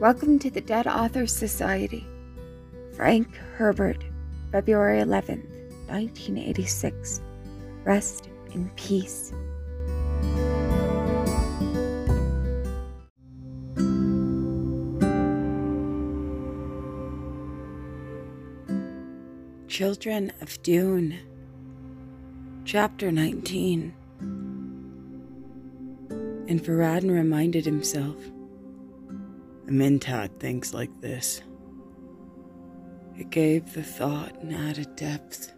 Welcome to the Dead Authors Society. Frank Herbert, February 11th, 1986. Rest in peace. Children of Dune, Chapter 19. And Farad'n reminded himself Mentat thinks like this. It gave the thought an added depth.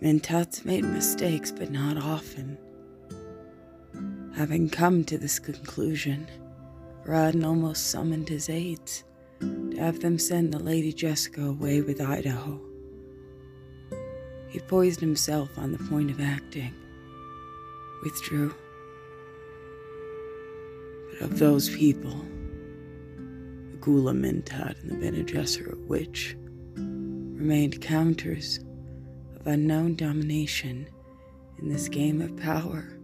Mentats made mistakes, but not often. Having come to this conclusion, Farad'n almost summoned his aides to have them send the Lady Jessica away with Idaho. He poised himself on the point of acting, withdrew. But of those people, Ghola Mentat and the Bene Gesserit which remained counters of unknown domination in this game of power.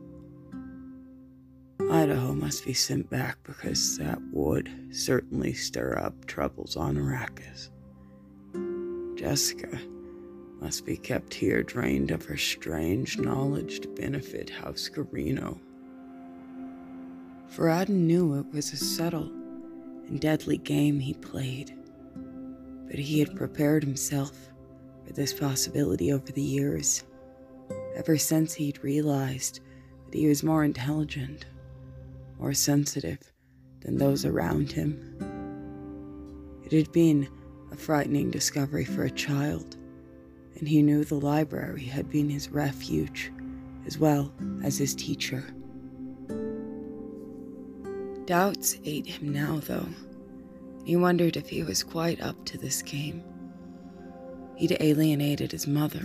Idaho must be sent back because that would certainly stir up troubles on Arrakis. Jessica must be kept here drained of her strange knowledge to benefit House Corrino. Farad'n knew it was a subtle and deadly game he played. But he had prepared himself for this possibility over the years, ever since he'd realized that he was more intelligent, more sensitive than those around him. It had been a frightening discovery for a child, and he knew the library had been his refuge as well as his teacher. Doubts ate him now, though. He wondered if he was quite up to this game. He'd alienated his mother,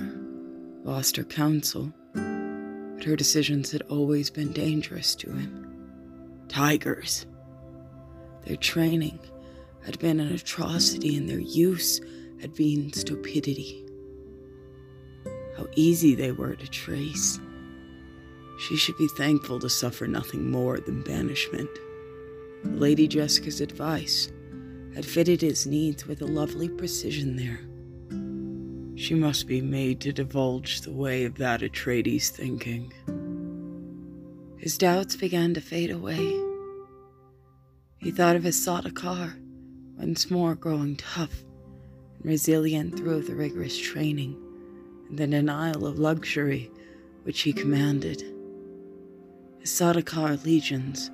lost her counsel, but her decisions had always been dangerous to him. Tigers. Their training had been an atrocity, and their use had been stupidity. How easy they were to trace. She should be thankful to suffer nothing more than banishment. Lady Jessica's advice had fitted his needs with a lovely precision there. She must be made to divulge the way of that Atreides thinking. His doubts began to fade away. He thought of his Sardaukar, once more growing tough and resilient through the rigorous training and the denial of luxury which he commanded. His Sardaukar legions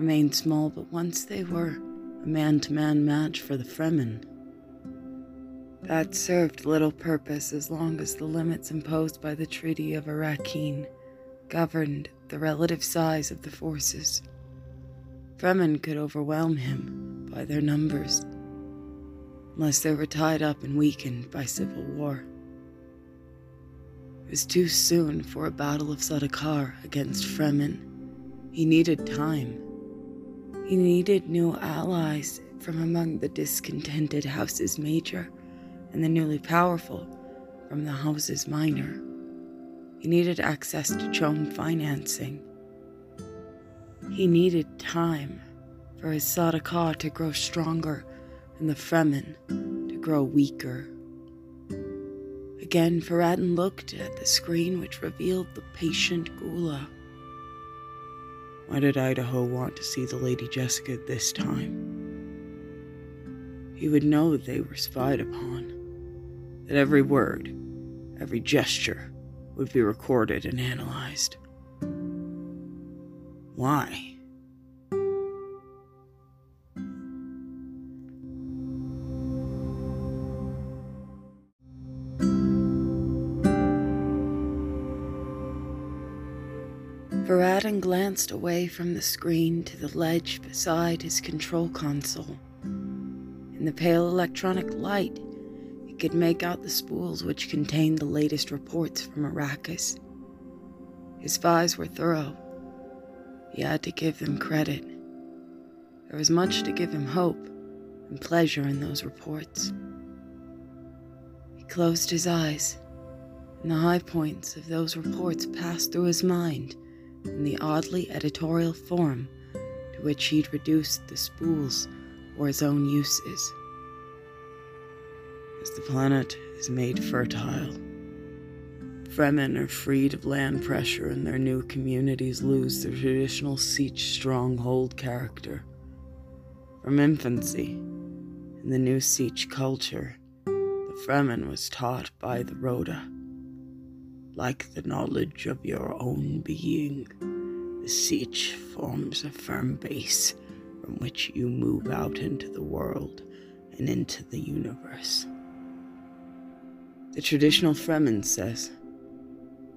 remained small, but once they were a man to man match for the Fremen. That served little purpose as long as the limits imposed by the Treaty of Arrakeen governed the relative size of the forces. Fremen could overwhelm him by their numbers, unless they were tied up and weakened by civil war. It was too soon for a battle of Sardaukar against Fremen. He needed time. He needed new allies from among the discontented houses major and the newly powerful from the houses minor. He needed access to CHOAM financing. He needed time for his Sardaukar to grow stronger and the Fremen to grow weaker. Again, Farad'n looked at the screen which revealed the patient Ghola. Why did Idaho want to see the Lady Jessica this time? He would know they were spied upon, that every word, every gesture would be recorded and analyzed. Why? Farad'n glanced away from the screen to the ledge beside his control console. In the pale electronic light, he could make out the spools which contained the latest reports from Arrakis. His spies were thorough. He had to give them credit. There was much to give him hope and pleasure in those reports. He closed his eyes, and the high points of those reports passed through his mind in the oddly editorial form to which he'd reduced the spools for his own uses. As the planet is made fertile, Fremen are freed of land pressure and their new communities lose their traditional Sietch stronghold character. From infancy, in the new Sietch culture, the Fremen was taught by the Rhoda. Like the knowledge of your own being, the Sietch forms a firm base from which you move out into the world and into the universe. The traditional Fremen says,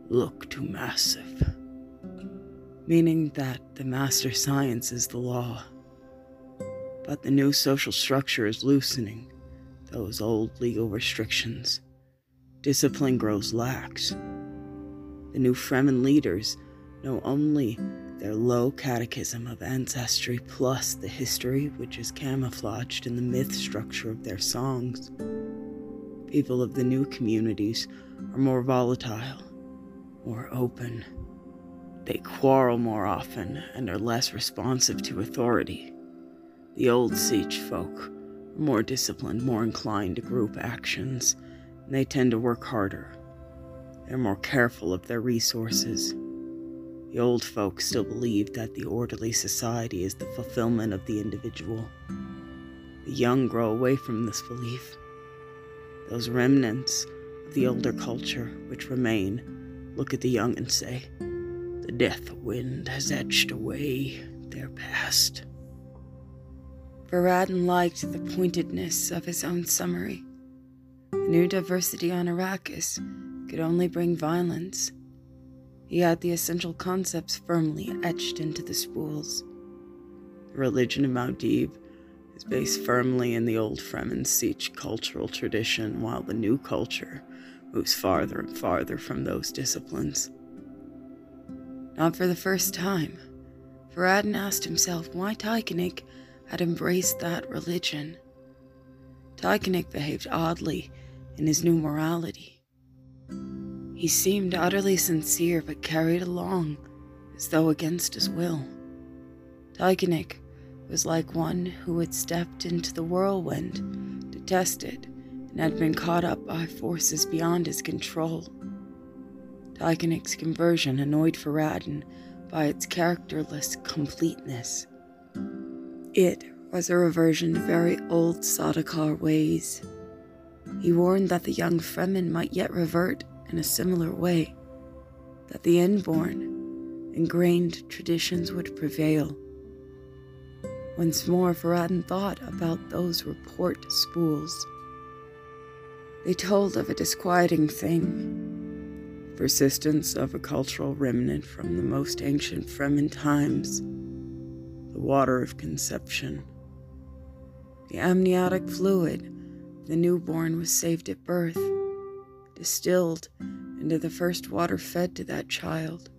Look to massive, meaning that the master science is the law. But the new social structure is loosening those old legal restrictions. Discipline grows lax. The new Fremen leaders know only their low catechism of ancestry plus the history which is camouflaged in the myth structure of their songs. People of the new communities are more volatile, more open. They quarrel more often and are less responsive to authority. The old Sietch folk are more disciplined, more inclined to group actions, and they tend to work harder. They're more careful of their resources. The old folks still believe that the orderly society is the fulfillment of the individual. The young grow away from this belief. Those remnants of the older culture which remain look at the young and say, The death wind has etched away their past. Farad'n liked the pointedness of his own summary. The new diversity on Arrakis could only bring violence. He had the essential concepts firmly etched into the spools. The religion of Muad'Dib is based firmly in the old Fremen Sietch cultural tradition, while the new culture moves farther and farther from those disciplines. Not for the first time, Farad'n asked himself why Tyekanik had embraced that religion. Tyekanik behaved oddly in his new morality. He seemed utterly sincere but carried along as though against his will. Tyekanik was like one who had stepped into the whirlwind detested, and had been caught up by forces beyond his control. Tyekanik's conversion annoyed Farad'n by its characterless completeness. It was a reversion to very old Sardaukar ways. He warned that the young Fremen might yet revert in a similar way, that the inborn, ingrained traditions would prevail. Once more, Farad'n thought about those report spools. They told of a disquieting thing persistence of a cultural remnant from the most ancient Fremen times the water of conception. The amniotic fluid the newborn was saved at birth, distilled into the first water fed to that child.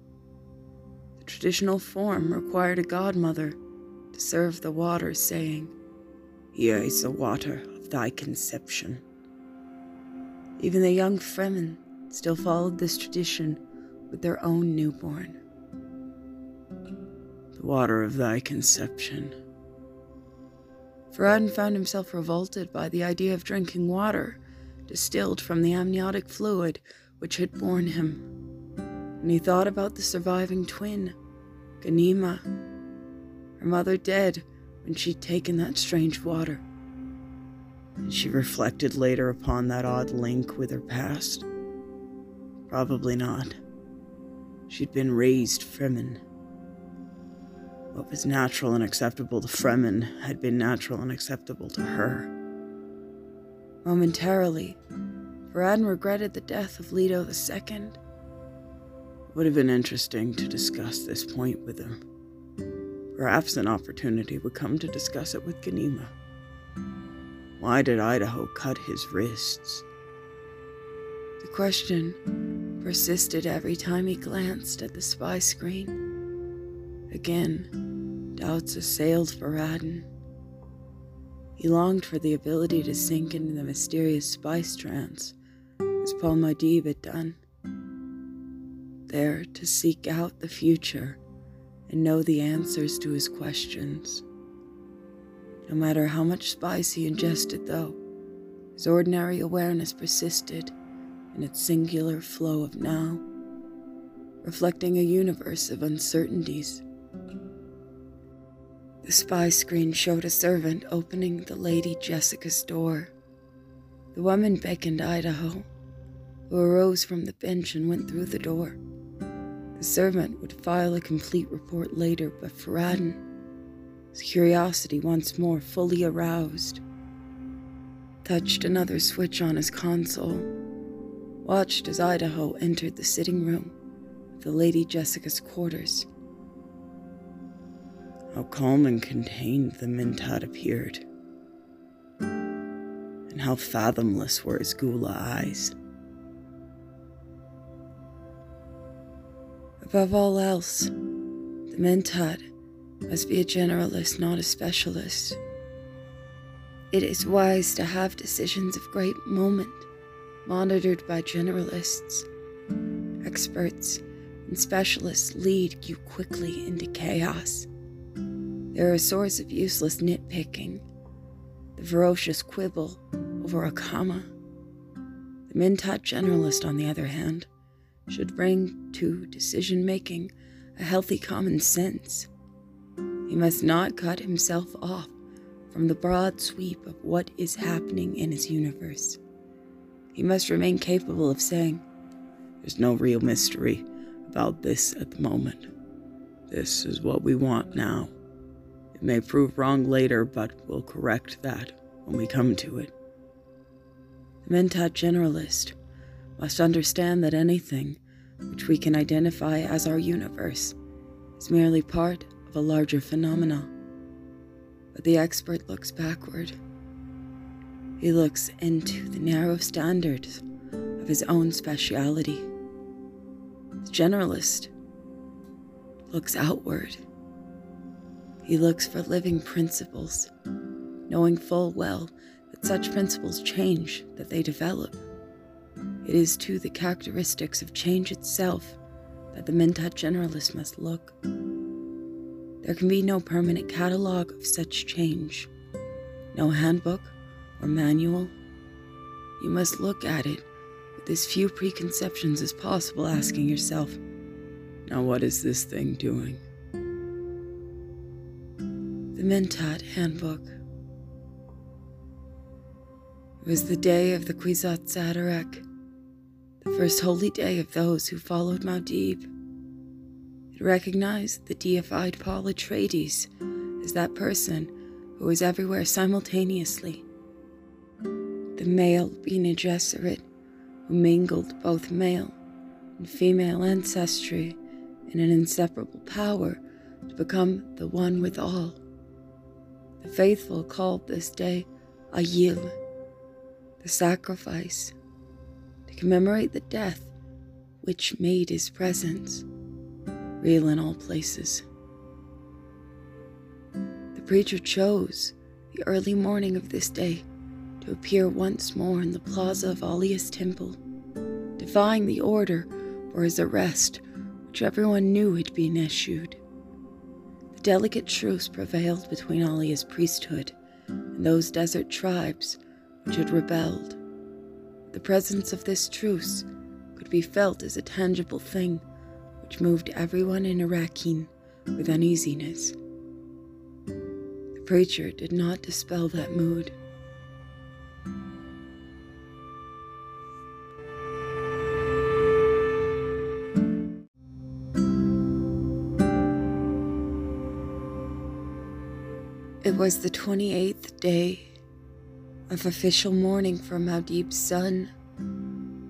The traditional form required a godmother to serve the water, saying, Here is the water of thy conception. Even the young Fremen still followed this tradition with their own newborn The water of thy conception. Farad'n found himself revolted by the idea of drinking water distilled from the amniotic fluid which had borne him. And he thought about the surviving twin, Ghanima, her mother dead when she'd taken that strange water. She reflected later upon that odd link with her past. Probably not. She'd been raised Fremen what was natural and acceptable to Fremen had been natural and acceptable to her. Momentarily, Farad'n regretted the death of Leto II. It would have been interesting to discuss this point with him. Perhaps an opportunity would come to discuss it with Ghanima. Why did Idaho cut his wrists? The question persisted every time he glanced at the spy screen. Again, doubts assailed Farad'n. He longed for the ability to sink into the mysterious spice trance, as Paul Muad'Dib had done. There to seek out the future and know the answers to his questions. No matter how much spice he ingested, though, his ordinary awareness persisted in its singular flow of now, reflecting a universe of uncertainties. The spy screen showed a servant opening the Lady Jessica's door. The woman beckoned Idaho, who arose from the bench and went through the door. The servant would file a complete report later, but Farad'n, his curiosity once more fully aroused, touched another switch on his console, watched as Idaho entered the sitting room of the Lady Jessica's quarters. How calm and contained the Mentat appeared, and how fathomless were his ghola eyes. Above all else, the Mentat must be a generalist, not a specialist. It is wise to have decisions of great moment monitored by generalists. Experts and specialists lead you quickly into chaos. They're a source of useless nitpicking, the ferocious quibble over a comma. The Mentat generalist, on the other hand, should bring to decision making a healthy common sense. He must not cut himself off from the broad sweep of what is happening in his universe. He must remain capable of saying, There's no real mystery about this at the moment. This is what we want now. May prove wrong later, but we'll correct that when we come to it. The Mentat generalist must understand that anything which we can identify as our universe is merely part of a larger phenomena. But the expert looks backward. He looks into the narrow standards of his own speciality. The generalist looks outward. He looks for living principles, knowing full well that such principles change, that they develop. It is to the characteristics of change itself that the Mentat generalist must look. There can be no permanent catalogue of such change, no handbook or manual. You must look at it with as few preconceptions as possible, asking yourself, Now, what is this thing doing? The Mentat Handbook. It was the day of the Kwisatz Haderach the first holy day of those who followed Muad'Dib. It recognized the deified Paul Atreides as that person who was everywhere simultaneously. The male Bene Gesserit, who mingled both male and female ancestry in an inseparable power to become the one with all. The faithful called this day Ayil, the sacrifice to commemorate the death which made his presence real in all places. The preacher chose the early morning of this day to appear once more in the plaza of Alia's temple, defying the order for his arrest, which everyone knew had been issued. Delicate truce prevailed between Alia's priesthood and those desert tribes which had rebelled. The presence of this truce could be felt as a tangible thing which moved everyone in Arrakeen with uneasiness. The preacher did not dispel that mood. It was the 28th day of official mourning for Muad'Dib's son.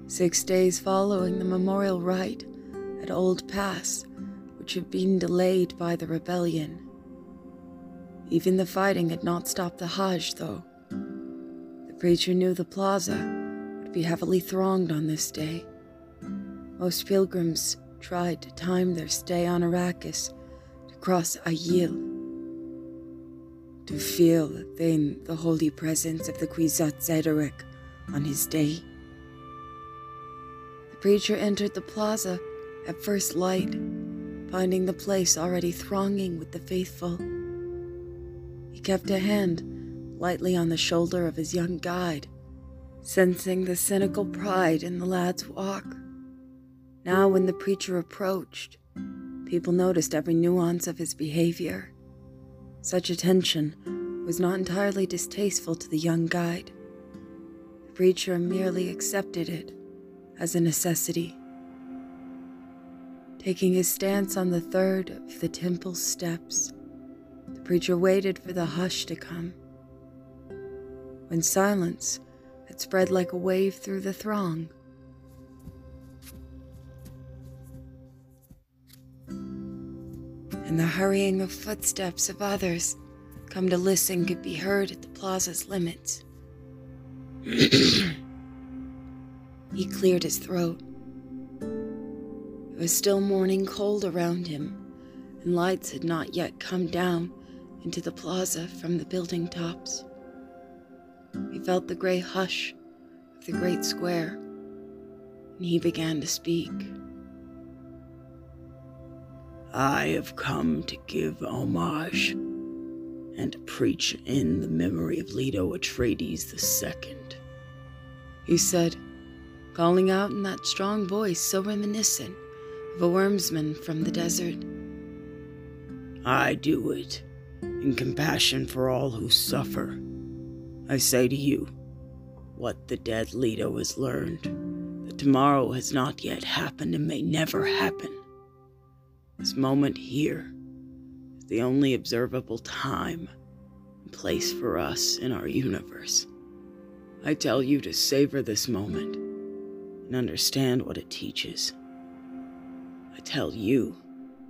Six days following the memorial rite at Old Pass, which had been delayed by the rebellion. Even the fighting had not stopped the Hajj, though. The preacher knew the plaza would be heavily thronged on this day. Most pilgrims tried to time their stay on Arrakis to cross Ayil to feel then the holy presence of the Kwisatz Haderach on his day. The preacher entered the plaza at first light, finding the place already thronging with the faithful. He kept a hand lightly on the shoulder of his young guide, sensing the cynical pride in the lad's walk. Now, when the preacher approached, people noticed every nuance of his behavior. Such attention was not entirely distasteful to the young guide. The preacher merely accepted it as a necessity. Taking his stance on the third of the temple steps, the preacher waited for the hush to come. When silence had spread like a wave through the throng, and the hurrying of footsteps of others come to listen could be heard at the plaza's limits. he cleared his throat. It was still morning cold around him, and lights had not yet come down into the plaza from the building tops. He felt the gray hush of the great square, and he began to speak. I have come to give homage and to preach in the memory of Leto Atreides II. He said, calling out in that strong voice so reminiscent of a wormsman from the desert. I do it in compassion for all who suffer. I say to you, what the dead Leto has learned, that tomorrow has not yet happened and may never happen. This moment here is the only observable time and place for us in our universe. I tell you to savor this moment and understand what it teaches. I tell you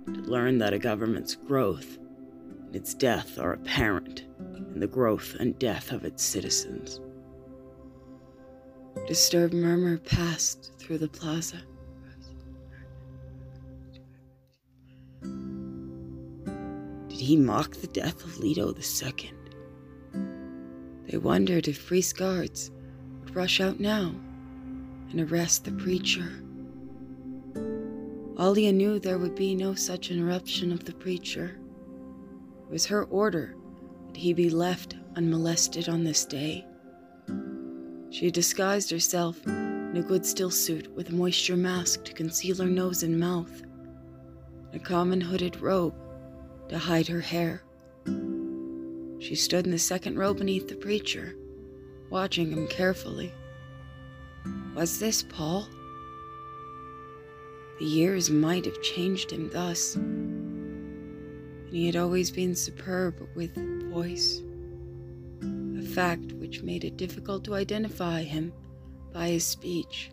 to learn that a government's growth and its death are apparent in the growth and death of its citizens. Disturbed murmur passed through the plaza. He mock the death of Leto II? They wondered if Priest guards would rush out now and arrest the preacher. Alia knew there would be no such interruption of the preacher. It was her order that he be left unmolested on this day. She disguised herself in a good still suit with a moisture mask to conceal her nose and mouth, a common hooded robe to hide her hair. She stood in the second row beneath the preacher, watching him carefully. Was this Paul? The years might have changed him thus, and he had always been superb with voice, a fact which made it difficult to identify him by his speech.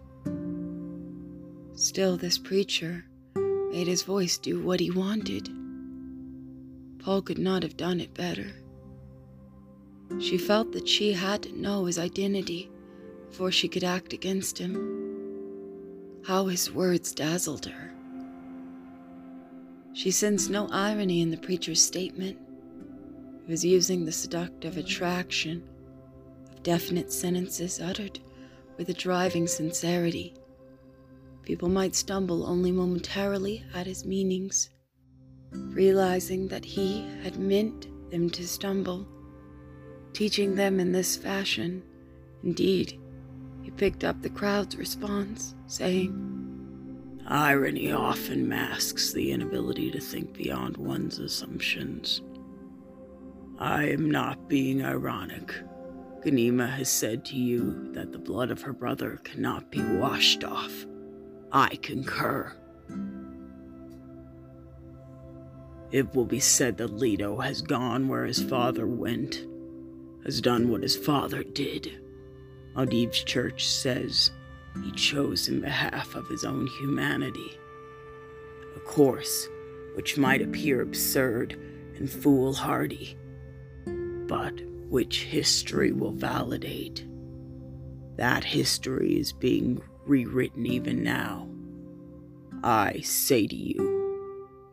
Still, this preacher made his voice do what he wanted. Paul could not have done it better. She felt that she had to know his identity before she could act against him. How his words dazzled her. She sensed no irony in the preacher's statement. He was using the seductive attraction of definite sentences uttered with a driving sincerity. People might stumble only momentarily at his meanings realizing that he had meant them to stumble, teaching them in this fashion. Indeed, he picked up the crowd's response, saying, Irony often masks the inability to think beyond one's assumptions. I am not being ironic. Ghanima has said to you that the blood of her brother cannot be washed off. I concur. It will be said that Leto has gone where his father went, has done what his father did. Audiv's church says he chose in behalf of his own humanity. A course which might appear absurd and foolhardy, but which history will validate. That history is being rewritten even now. I say to you,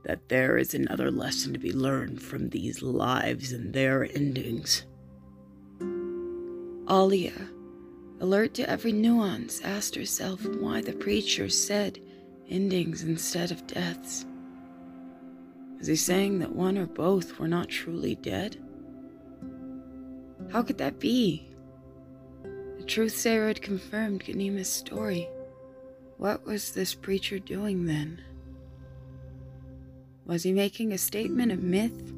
that there is another lesson to be learned from these lives and their endings. Alia, alert to every nuance, asked herself why the preacher said endings instead of deaths. Was he saying that one or both were not truly dead? How could that be? The truth-sayer had confirmed Ghanima's story. What was this preacher doing then? Was he making a statement of myth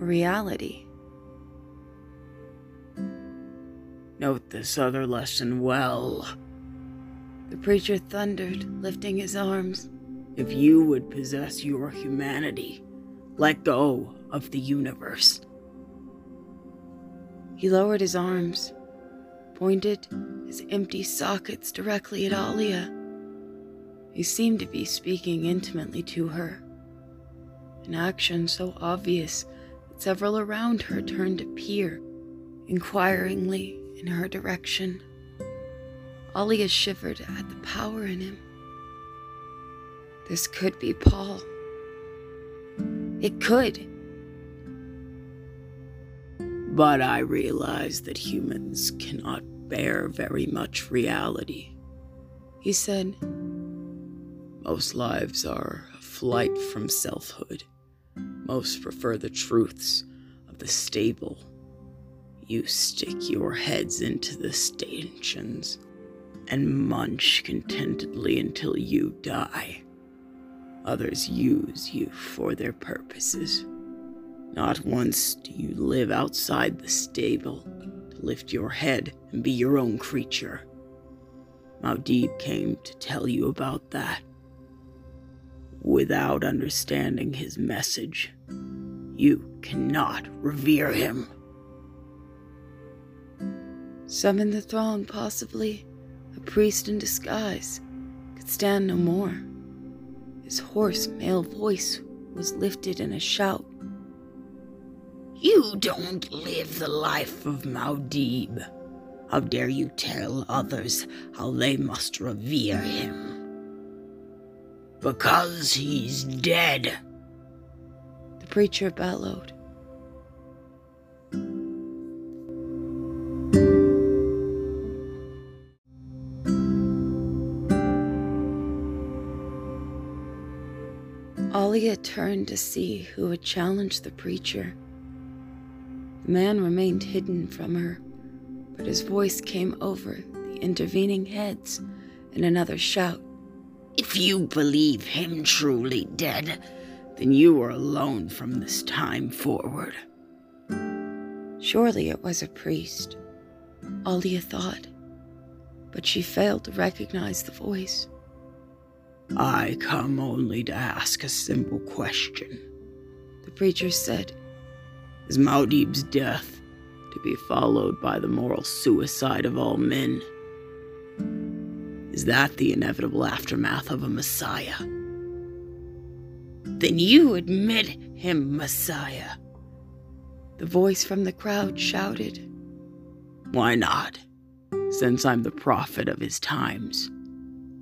or reality? Note this other lesson well. The preacher thundered, lifting his arms. If you would possess your humanity, let go of the universe. He lowered his arms, pointed his empty sockets directly at Alia. He seemed to be speaking intimately to her, an action so obvious that several around her turned to peer inquiringly in her direction. Alia shivered at the power in him. This could be Paul. It could. But I realize that humans cannot bear very much reality. He said, Most lives are a flight from selfhood. Most prefer the truths of the stable. You stick your heads into the stanchions and munch contentedly until you die. Others use you for their purposes. Not once do you live outside the stable to lift your head and be your own creature. Muad'Dib came to tell you about that. Without understanding his message, you cannot revere him. Some in the throng, possibly a priest in disguise, could stand no more. His hoarse male voice was lifted in a shout. You don't live the life of Muad'Dib. How dare you tell others how they must revere him? Because he's dead. The preacher bellowed. Alia turned to see who had challenged the preacher. The man remained hidden from her, but his voice came over the intervening heads in another shout. If you believe him truly dead, then you are alone from this time forward. Surely it was a priest, Alia thought, but she failed to recognize the voice. I come only to ask a simple question, the preacher said. Is Muad'Dib's death to be followed by the moral suicide of all men? Is that the inevitable aftermath of a Messiah? Then you admit him Messiah. The voice from the crowd shouted. Why not? Since I'm the prophet of his times.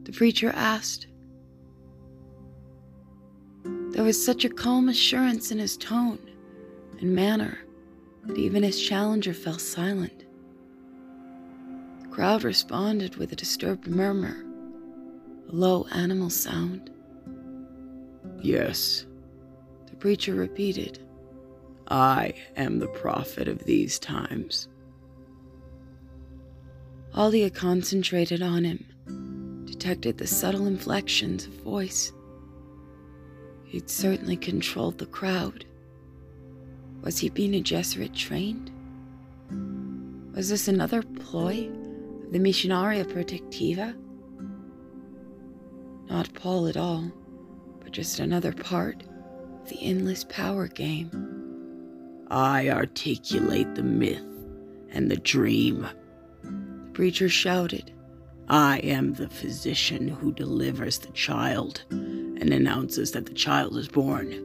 The preacher asked. There was such a calm assurance in his tone and manner that even his challenger fell silent. The crowd responded with a disturbed murmur, a low animal sound. Yes, the preacher repeated. I am the prophet of these times. Alia concentrated on him, detected the subtle inflections of voice. He'd certainly controlled the crowd. Was he being a Gesserit trained? Was this another ploy the Missionaria Protectiva? Not Paul at all, but just another part of the endless power game. I articulate the myth and the dream. The preacher shouted. I am the physician who delivers the child and announces that the child is born.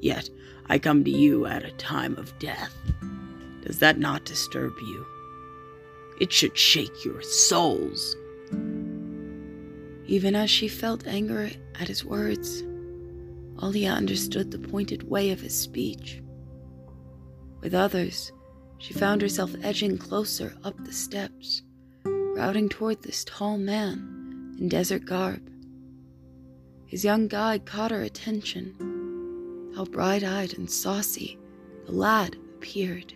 Yet I come to you at a time of death. Does that not disturb you? It should shake your souls. Even as she felt anger at his words, Alia understood the pointed way of his speech. With others, she found herself edging closer up the steps, routing toward this tall man in desert garb. His young guide caught her attention how bright eyed and saucy the lad appeared.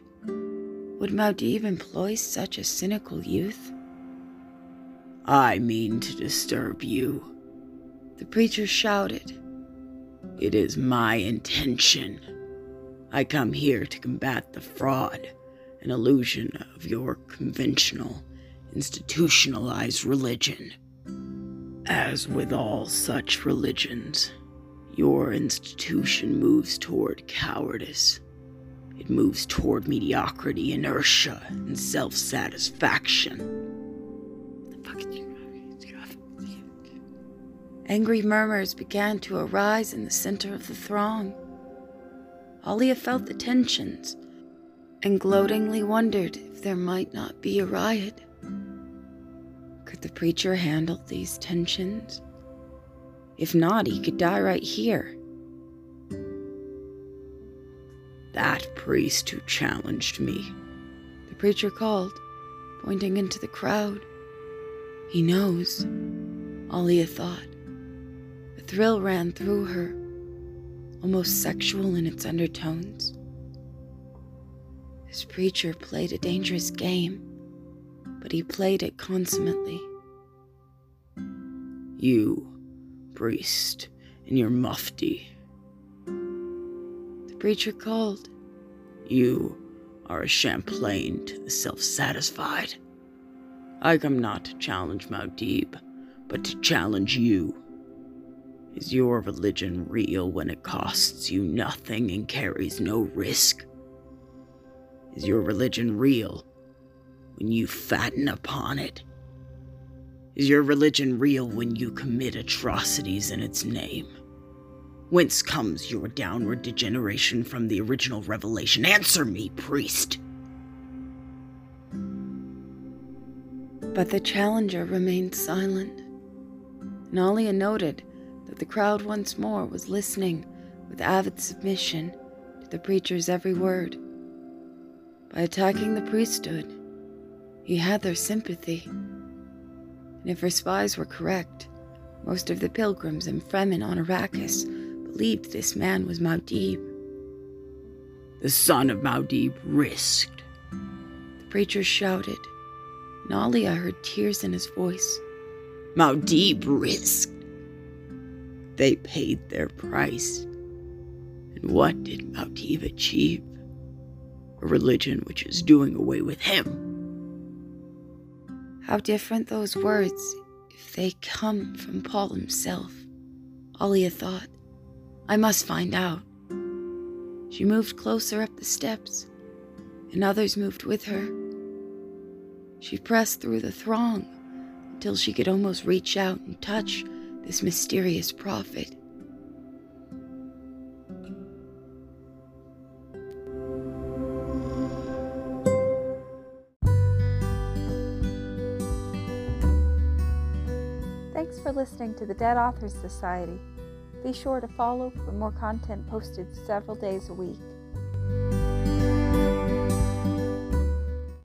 Would Muad'Dib employ such a cynical youth? I mean to disturb you, the preacher shouted. It is my intention. I come here to combat the fraud and illusion of your conventional, institutionalized religion. As with all such religions, your institution moves toward cowardice. It moves toward mediocrity, inertia, and self satisfaction. Angry murmurs began to arise in the center of the throng. Alia felt the tensions and gloatingly wondered if there might not be a riot. Could the preacher handle these tensions? If not, he could die right here. That priest who challenged me, the preacher called, pointing into the crowd. He knows, Alia thought. A thrill ran through her, almost sexual in its undertones. This preacher played a dangerous game, but he played it consummately. You, priest, in your mufti. Preacher called. You are a chaplain to the self satisfied. I come not to challenge Muad'Dib, but to challenge you. Is your religion real when it costs you nothing and carries no risk? Is your religion real when you fatten upon it? Is your religion real when you commit atrocities in its name? Whence comes your downward degeneration from the original revelation? Answer me, priest! But the challenger remained silent. Alia noted that the crowd once more was listening with avid submission to the preacher's every word. By attacking the priesthood, he had their sympathy. And if her spies were correct, most of the pilgrims and Fremen on Arrakis believed this man was Muad'Dib. The son of Muad'Dib risked. The preacher shouted. Alia heard tears in his voice. Muad'Dib risked. They paid their price. And what did Muad'Dib achieve? a religion which is doing away with him. How different those words if they come from Paul himself, Alia thought. I must find out. She moved closer up the steps, and others moved with her. She pressed through the throng until she could almost reach out and touch this mysterious prophet. Thanks for listening to the Dead Authors Society. Be sure to follow for more content posted several days a week.